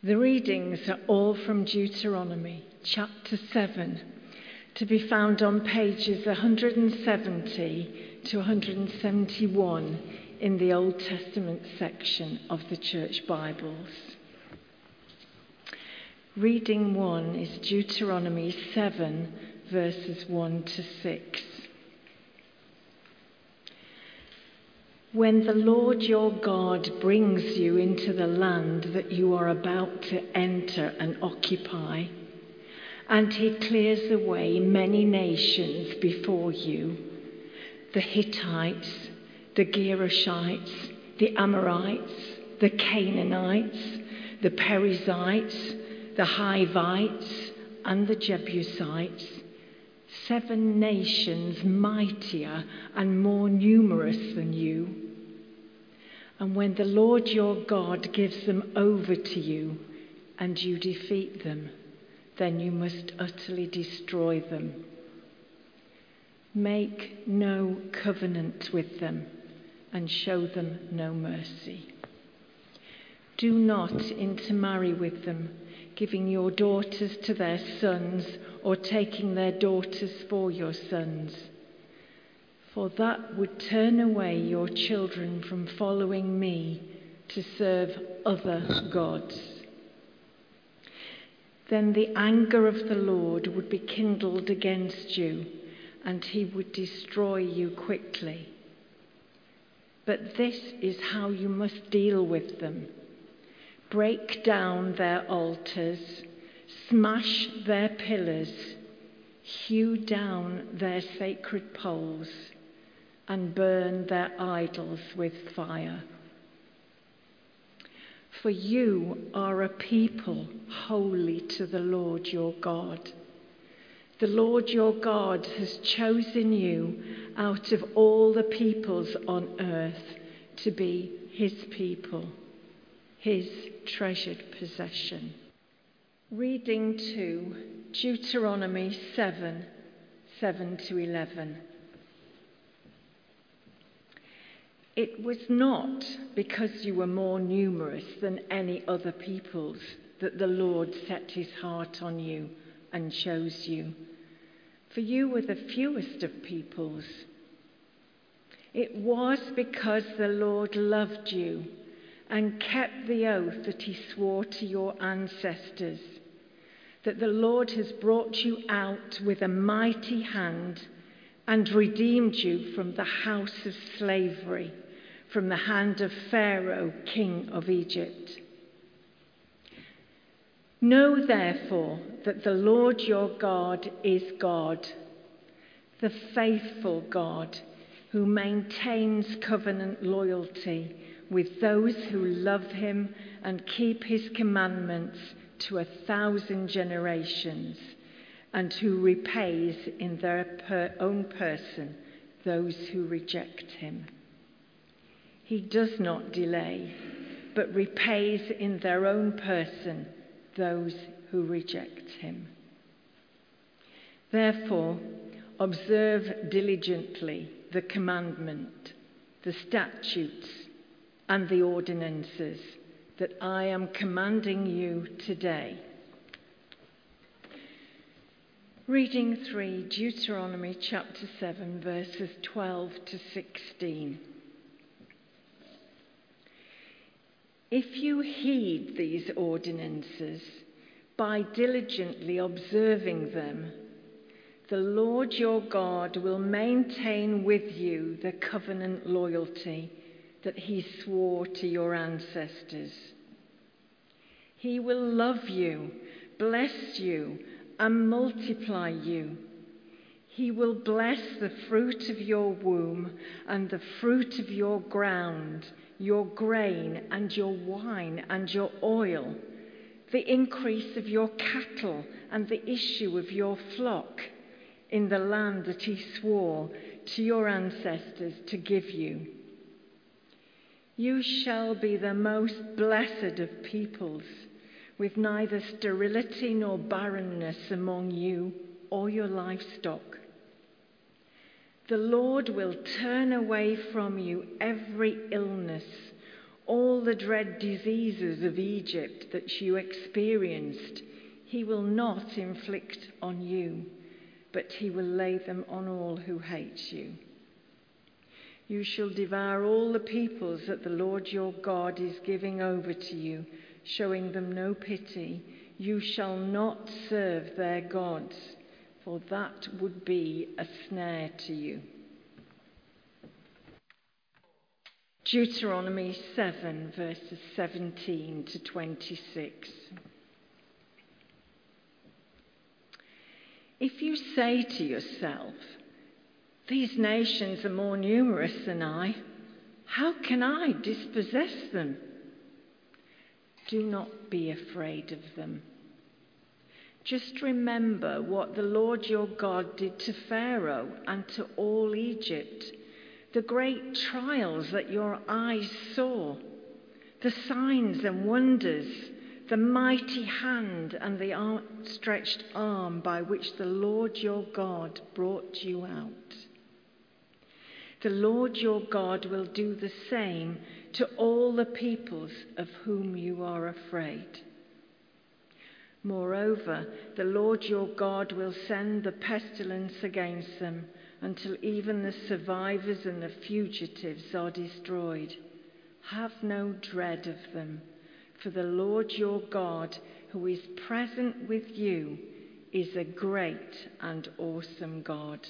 The readings are all from Deuteronomy chapter 7, to be found on pages 170 to 171 in the Old Testament section of the Church Bibles. Reading 1 is Deuteronomy 7, verses 1 to 6. When the Lord your God brings you into the land that you are about to enter and occupy, and he clears away many nations before you the Hittites, the Girgashites, the Amorites, the Canaanites, the Perizzites, the Hivites, and the Jebusites seven nations mightier and more numerous than you. And when the Lord your God gives them over to you and you defeat them, then you must utterly destroy them. Make no covenant with them and show them no mercy. Do not intermarry with them giving your daughters to their sons or taking their daughters for your sons. For that would turn away your children from following me to serve other gods. Then the anger of the Lord would be kindled against you, and he would destroy you quickly. But this is how you must deal with them break down their altars, smash their pillars, hew down their sacred poles, and burn their idols with fire. For you are a people holy to the Lord your God. The Lord your God has chosen you out of all the peoples on earth to be his people his treasured possession. Reading to Deuteronomy 7 7 to 11. It was not because you were more numerous than any other peoples that the Lord set his heart on you and chose you, for you were the fewest of peoples. It was because the Lord loved you and kept the oath that he swore to your ancestors, that the Lord has brought you out with a mighty hand and redeemed you from the house of slavery, from the hand of Pharaoh, king of Egypt. Know therefore that the Lord your God is God, the faithful God who maintains covenant loyalty with those who love him and keep his commandments to a thousand generations, and who repays in their per own person those who reject him. He does not delay, but repays in their own person those who reject him. Therefore, observe diligently the commandment, the statutes, and the ordinances that I am commanding you today. Reading 3, Deuteronomy chapter 7, verses 12 to 16. If you heed these ordinances by diligently observing them, the Lord your God will maintain with you the covenant loyalty that he swore to your ancestors. He will love you, bless you, and multiply you. He will bless the fruit of your womb and the fruit of your ground, your grain and your wine and your oil, the increase of your cattle and the issue of your flock in the land that he swore to your ancestors to give you. You shall be the most blessed of peoples, with neither sterility nor barrenness among you or your livestock. The Lord will turn away from you every illness, all the dread diseases of Egypt that you experienced, he will not inflict on you, but he will lay them on all who hate you. You shall devour all the peoples that the Lord your God is giving over to you, showing them no pity. You shall not serve their gods, for that would be a snare to you. Deuteronomy 7, verses 17 to 26. If you say to yourself, These nations are more numerous than I, how can I dispossess them? Do not be afraid of them. Just remember what the Lord your God did to Pharaoh and to all Egypt the great trials that your eyes saw, the signs and wonders, the mighty hand and the outstretched arm by which the Lord your God brought you out. The Lord your God will do the same to all the peoples of whom you are afraid. Moreover, the Lord your God will send the pestilence against them until even the survivors and the fugitives are destroyed. Have no dread of them, for the Lord your God, who is present with you, is a great and awesome God.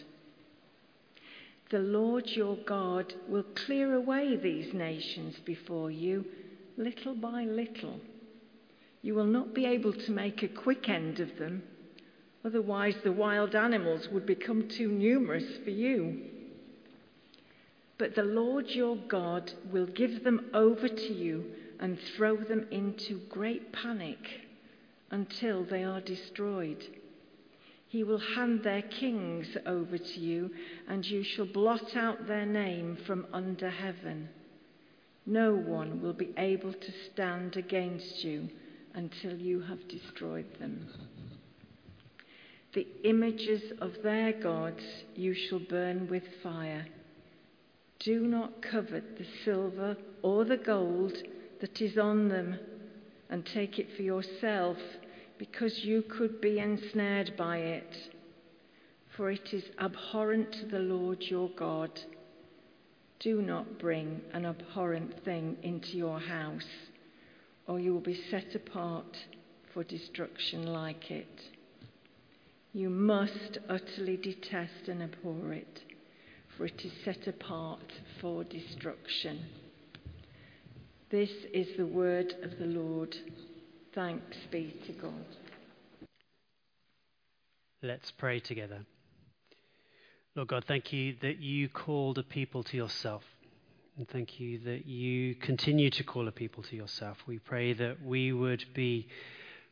The Lord your God will clear away these nations before you, little by little. You will not be able to make a quick end of them Otherwise, the wild animals would become too numerous for you. But the Lord your God will give them over to you and throw them into great panic until they are destroyed. He will hand their kings over to you, and you shall blot out their name from under heaven. No one will be able to stand against you until you have destroyed them. The images of their gods you shall burn with fire. Do not covet the silver or the gold that is on them, and take it for yourself, because you could be ensnared by it. For it is abhorrent to the Lord your God. Do not bring an abhorrent thing into your house, or you will be set apart for destruction like it. You must utterly detest and abhor it, for it is set apart for destruction. This is the word of the Lord. Thanks be to God. Let's pray together. Lord God, thank you that you called a people to yourself. And thank you that you continue to call a people to yourself. We pray that we would be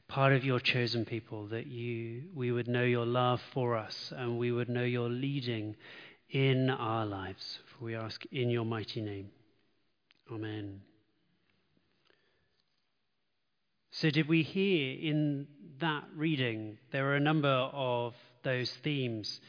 part of your chosen people, that you, we would know your love for us and we would know your leading in our lives. For we ask in your mighty name. Amen. So, did we hear in that reading there are a number of those themes?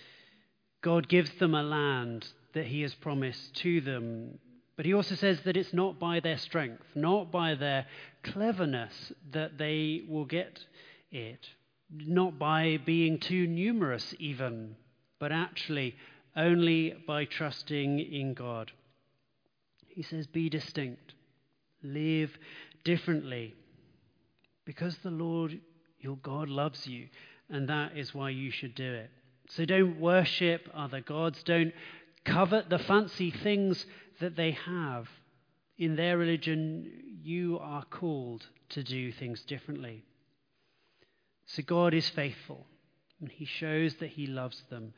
God gives them a land that He has promised to them but he also says that it's not by their strength, not by their cleverness that they will get it, not by being too numerous, even, but actually only by trusting in God. He says, Be distinct, live differently, because the Lord your God loves you, and that is why you should do it. So don't worship other gods, don't covet the fancy things that they have. In their religion, you are called to do things differently. So God is faithful, and He shows that He loves them.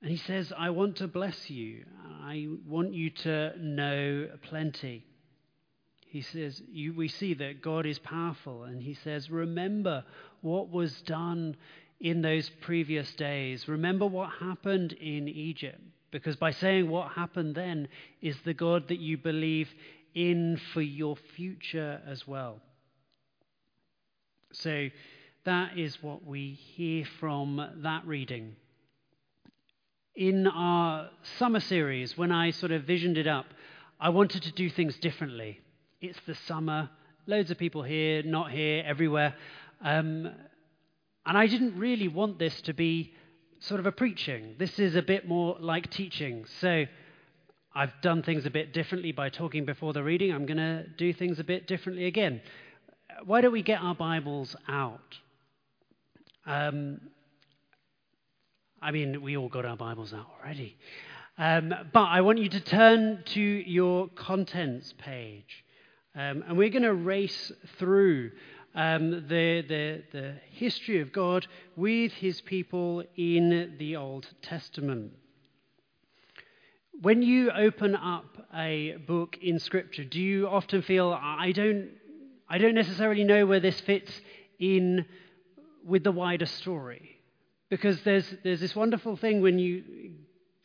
And He says, I want to bless you. I want you to know plenty. He says, you, we see that God is powerful, and He says, Remember what was done in those previous days. Remember what happened in Egypt. Because by saying what happened then is the God that you believe in for your future as well. So that is what we hear from that reading. In our summer series, when I sort of visioned it up, I wanted to do things differently. It's the summer. Loads of people here, not here, everywhere. Um, and I didn't really want this to be sort of a preaching. This is a bit more like teaching. So I've done things a bit differently by talking before the reading. I'm going to do things a bit differently again. Why don't we get our Bibles out? Um, I mean, we all got our Bibles out already. Um, but I want you to turn to your contents page. Um, and we're going to race through um, the, the, the history of God with his people in the Old Testament. When you open up a book in Scripture, do you often feel, I don't, I don't necessarily know where this fits in with the wider story? Because there's, there's this wonderful thing when you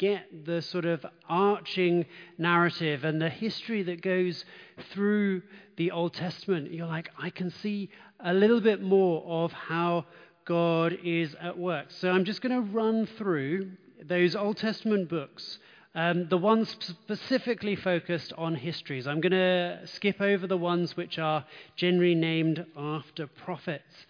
get the sort of arching narrative and the history that goes through the Old Testament, you're like, I can see a little bit more of how God is at work. So I'm just going to run through those Old Testament books. Um, the ones specifically focused on histories. I'm going to skip over the ones which are generally named after prophets.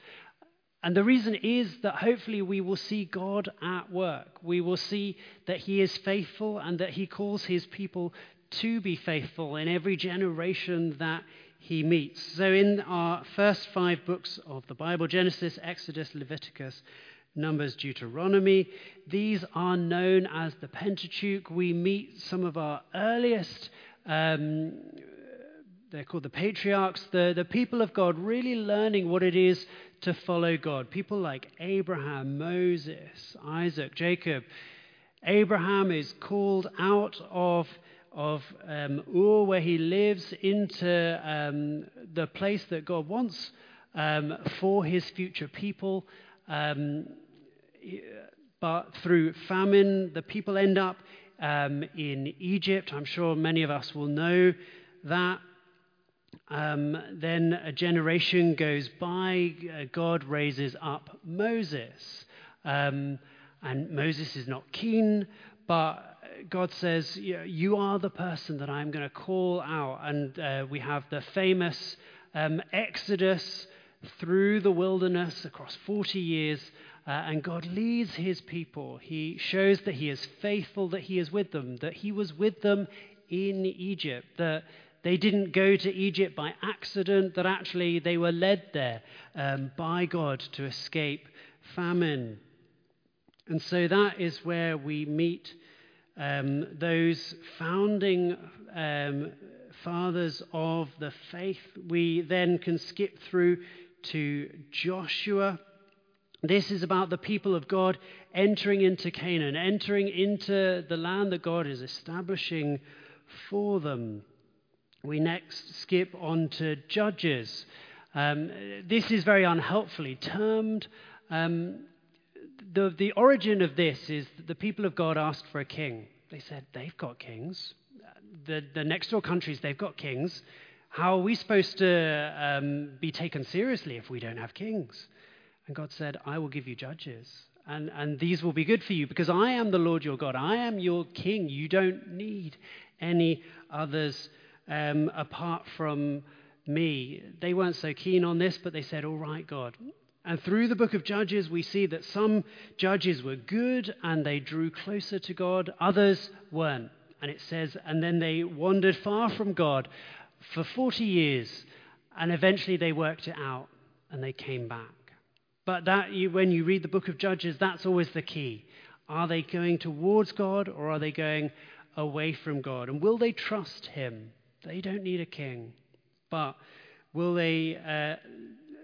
And the reason is that hopefully we will see God at work. We will see that He is faithful and that He calls His people to be faithful in every generation that He meets. So, in our first five books of the Bible Genesis, Exodus, Leviticus, Numbers, Deuteronomy these are known as the Pentateuch. We meet some of our earliest. Um, they're called the patriarchs, the, the people of God really learning what it is to follow God. People like Abraham, Moses, Isaac, Jacob. Abraham is called out of, of um, Ur, where he lives, into um, the place that God wants um, for his future people. Um, but through famine, the people end up um, in Egypt. I'm sure many of us will know that. Um, then a generation goes by, uh, God raises up Moses. Um, and Moses is not keen, but God says, You are the person that I'm going to call out. And uh, we have the famous um, Exodus through the wilderness across 40 years. Uh, and God leads his people. He shows that he is faithful, that he is with them, that he was with them in Egypt, that they didn't go to Egypt by accident, that actually they were led there um, by God to escape famine. And so that is where we meet um, those founding um, fathers of the faith. We then can skip through to Joshua. This is about the people of God entering into Canaan, entering into the land that God is establishing for them. We next skip on to Judges. Um, this is very unhelpfully termed. Um, the, the origin of this is that the people of God asked for a king. They said, they've got kings. The, the next door countries, they've got kings. How are we supposed to um, be taken seriously if we don't have kings? And God said, I will give you judges. And, and these will be good for you because I am the Lord your God. I am your king. You don't need any others um, apart from me. They weren't so keen on this, but they said, All right, God. And through the book of Judges, we see that some judges were good and they drew closer to God, others weren't. And it says, and then they wandered far from God for 40 years, and eventually they worked it out and they came back. But that, you, when you read the book of Judges, that's always the key. Are they going towards God or are they going away from God? And will they trust Him? They don't need a king. But will they uh,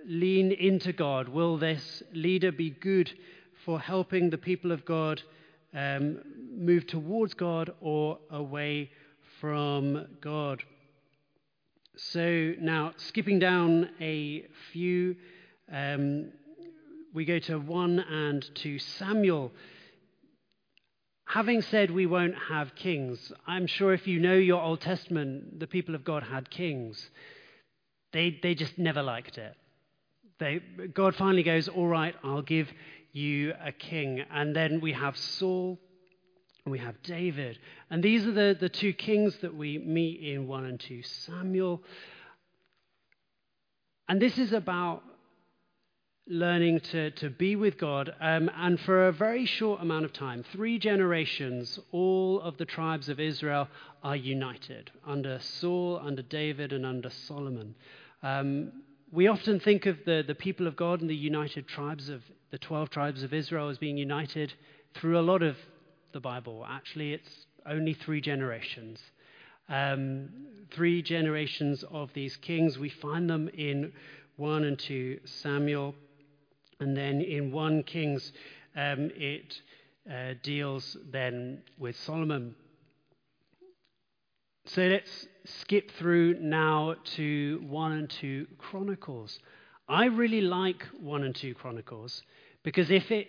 lean into God? Will this leader be good for helping the people of God um, move towards God or away from God? So now, skipping down a few, um, we go to 1 and 2 Samuel. Having said we won't have kings, I'm sure if you know your Old Testament, the people of God had kings. They, they just never liked it. They, God finally goes, All right, I'll give you a king. And then we have Saul and we have David. And these are the, the two kings that we meet in 1 and 2 Samuel. And this is about learning to, to be with God. Um, and for a very short amount of time, three generations, all of the tribes of Israel are united under Saul, under David, and under Solomon. Um, we often think of the, the people of God and the united tribes of the 12 tribes of Israel as being united through a lot of the Bible. Actually, it's only three generations. Um, three generations of these kings. We find them in 1 and 2 Samuel. And then in 1 Kings, um, it uh, deals then with Solomon. So let's skip through now to 1 and 2 Chronicles. I really like 1 and 2 Chronicles because if it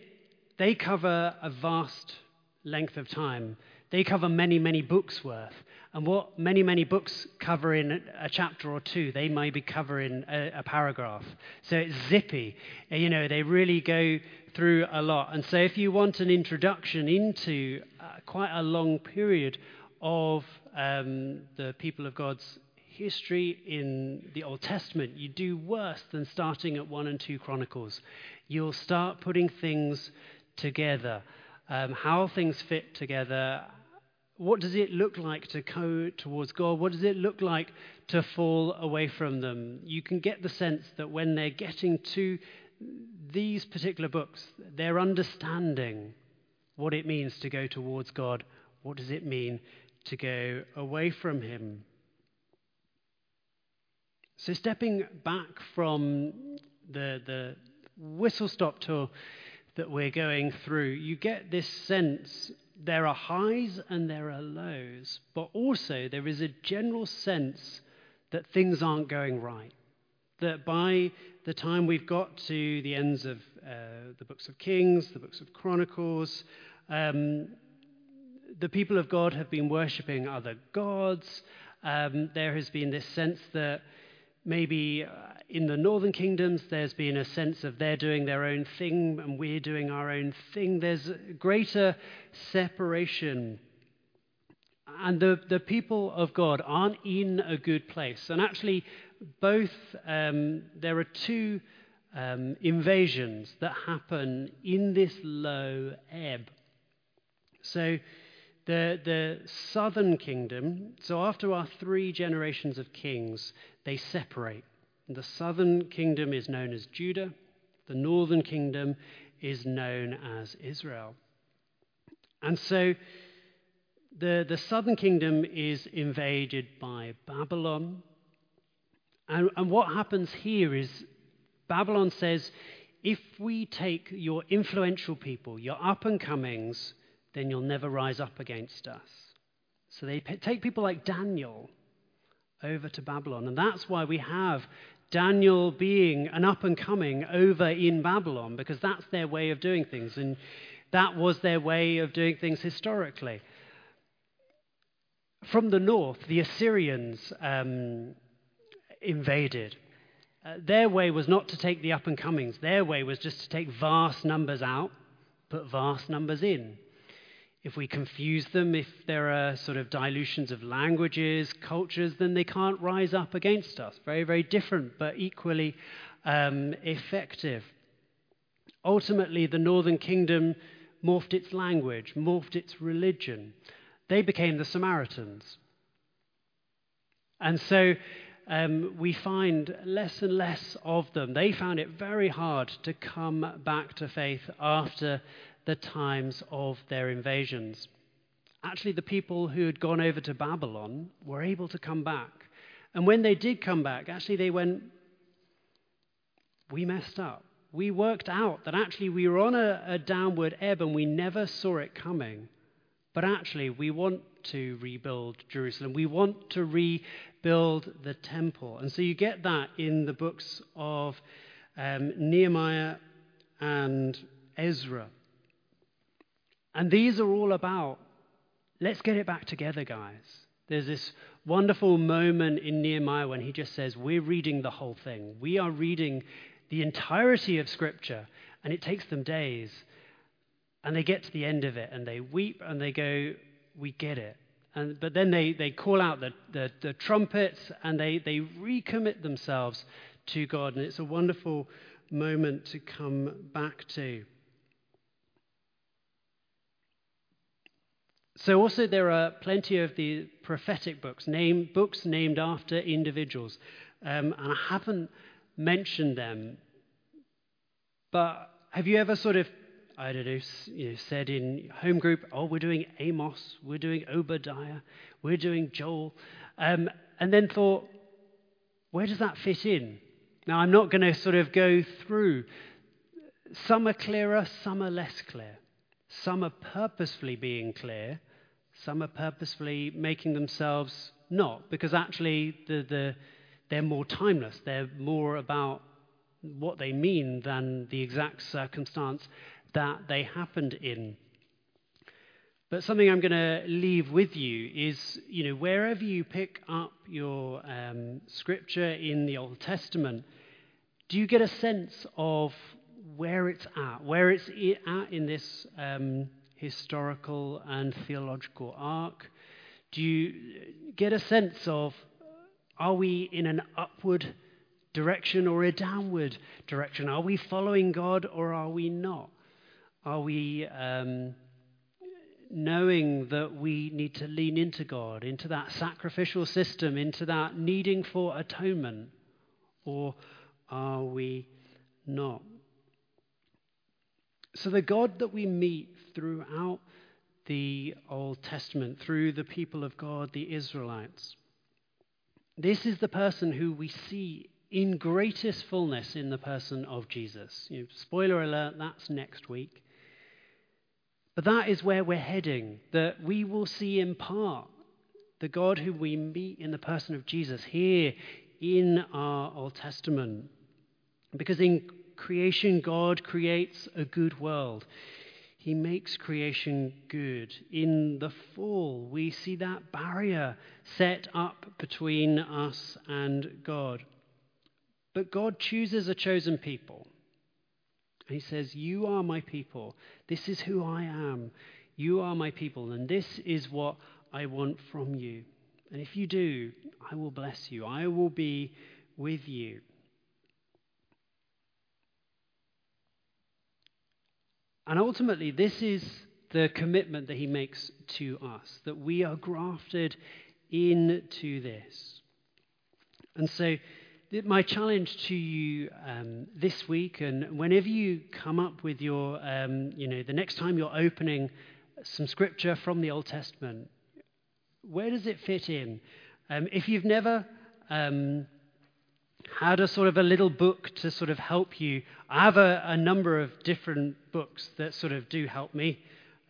they cover a vast length of time. They cover many, many books worth. And what many, many books cover in a chapter or two, they may be covering a, a paragraph. So it's zippy. You know, they really go through a lot. And so if you want an introduction into uh, quite a long period of um, the people of God's history in the Old Testament, you do worse than starting at 1 and 2 Chronicles. You'll start putting things together, um, how things fit together. What does it look like to go towards God? What does it look like to fall away from them? You can get the sense that when they're getting to these particular books, they're understanding what it means to go towards God. What does it mean to go away from Him? So, stepping back from the, the whistle stop tour that we're going through, you get this sense there are highs and there are lows, but also there is a general sense that things aren't going right. That by the time we've got to the ends of uh, the books of Kings, the books of Chronicles, um, the people of God have been worshipping other gods. Um, there has been this sense that maybe uh, in the northern kingdoms there's been a sense of they're doing their own thing and we're doing our own thing. There's greater separation. And the, the people of God aren't in a good place. And actually, both, um, there are two um, invasions that happen in this low ebb. So, the, the southern kingdom, so after our three generations of kings, they separate. The southern kingdom is known as Judah, the northern kingdom is known as Israel. And so the, the southern kingdom is invaded by Babylon. And, and what happens here is Babylon says, if we take your influential people, your up and comings, then you'll never rise up against us. So they take people like Daniel over to Babylon. And that's why we have Daniel being an up and coming over in Babylon, because that's their way of doing things. And that was their way of doing things historically. From the north, the Assyrians um, invaded. Uh, their way was not to take the up and comings, their way was just to take vast numbers out, put vast numbers in if we confuse them, if there are sort of dilutions of languages, cultures, then they can't rise up against us. Very, very different, but equally um, effective. Ultimately, the northern kingdom morphed its language, morphed its religion. They became the Samaritans. And so um, we find less and less of them. They found it very hard to come back to faith after the times of their invasions. Actually, the people who had gone over to Babylon were able to come back. And when they did come back, actually, they went, We messed up. We worked out that actually we were on a, a downward ebb and we never saw it coming. But actually, we want to rebuild Jerusalem. We want to rebuild the temple. And so you get that in the books of um, Nehemiah and Ezra. And these are all about let's get it back together, guys. There's this wonderful moment in Nehemiah when he just says, We're reading the whole thing. We are reading the entirety of Scripture, and it takes them days. And they get to the end of it and they weep and they go, We get it. And, but then they, they call out the, the, the trumpets and they, they recommit themselves to God, and it's a wonderful moment to come back to. So, also, there are plenty of the prophetic books, name, books named after individuals. Um, and I haven't mentioned them. But have you ever sort of, I don't know, you know, said in home group, oh, we're doing Amos, we're doing Obadiah, we're doing Joel, um, and then thought, where does that fit in? Now, I'm not going to sort of go through. Some are clearer, some are less clear. Some are purposefully being clear, some are purposefully making themselves not, because actually the, the, they're more timeless. They're more about what they mean than the exact circumstance that they happened in. But something I'm going to leave with you is, you know, wherever you pick up your um, scripture in the Old Testament, do you get a sense of where it's at, where it's at in this um, historical and theological arc? Do you get a sense of are we in an upward direction or a downward direction? Are we following God or are we not? Are we um, knowing that we need to lean into God, into that sacrificial system, into that needing for atonement? Or are we not? So, the God that we meet throughout the Old Testament, through the people of God, the Israelites, this is the person who we see in greatest fullness in the person of Jesus. You know, spoiler alert, that's next week. But that is where we're heading, that we will see in part the God who we meet in the person of Jesus here in our Old Testament. Because in creation, God creates a good world. He makes creation good. In the fall, we see that barrier set up between us and God. But God chooses a chosen people. He says, You are my people. This is who I am. You are my people, and this is what I want from you. And if you do, I will bless you. I will be with you. And ultimately, this is the commitment that he makes to us that we are grafted into this. And so, my challenge to you um, this week, and whenever you come up with your, um, you know, the next time you're opening some scripture from the Old Testament, where does it fit in? Um, if you've never um, had a sort of a little book to sort of help you. I have a, a number of different books that sort of do help me.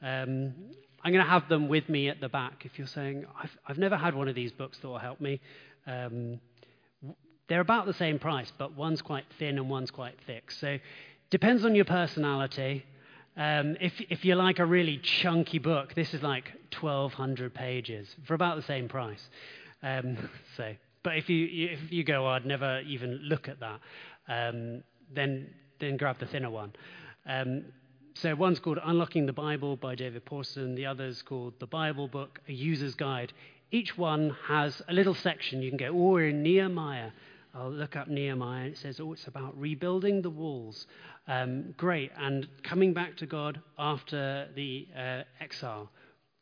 Um, I'm going to have them with me at the back. If you're saying, I've, I've never had one of these books that will help me, um, they're about the same price, but one's quite thin and one's quite thick. So depends on your personality. Um, if, if you like a really chunky book, this is like 1,200 pages for about the same price. Um, so but if you, if you go, oh, I'd never even look at that, um, then, then grab the thinner one. Um, so one's called Unlocking the Bible by David Pawson, the other's called The Bible Book, a User's Guide. Each one has a little section. You can go, oh, we're in Nehemiah. I'll look up Nehemiah. It says, oh, it's about rebuilding the walls. Um, great. And coming back to God after the uh, exile.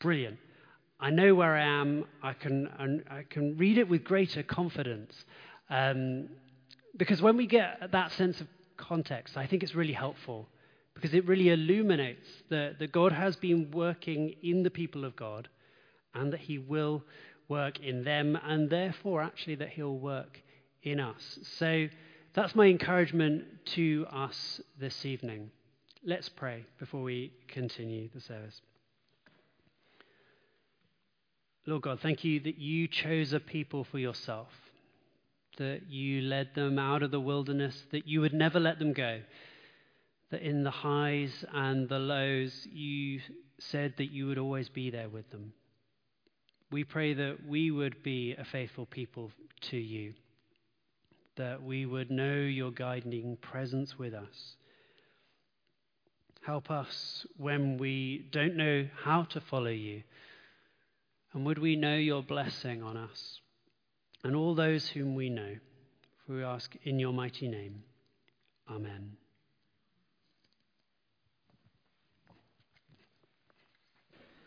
Brilliant. I know where I am. I can, I can read it with greater confidence. Um, because when we get that sense of context, I think it's really helpful because it really illuminates that, that God has been working in the people of God and that He will work in them, and therefore, actually, that He'll work in us. So that's my encouragement to us this evening. Let's pray before we continue the service. Lord God, thank you that you chose a people for yourself, that you led them out of the wilderness, that you would never let them go, that in the highs and the lows, you said that you would always be there with them. We pray that we would be a faithful people to you, that we would know your guiding presence with us. Help us when we don't know how to follow you and would we know your blessing on us and all those whom we know? For we ask in your mighty name. Amen.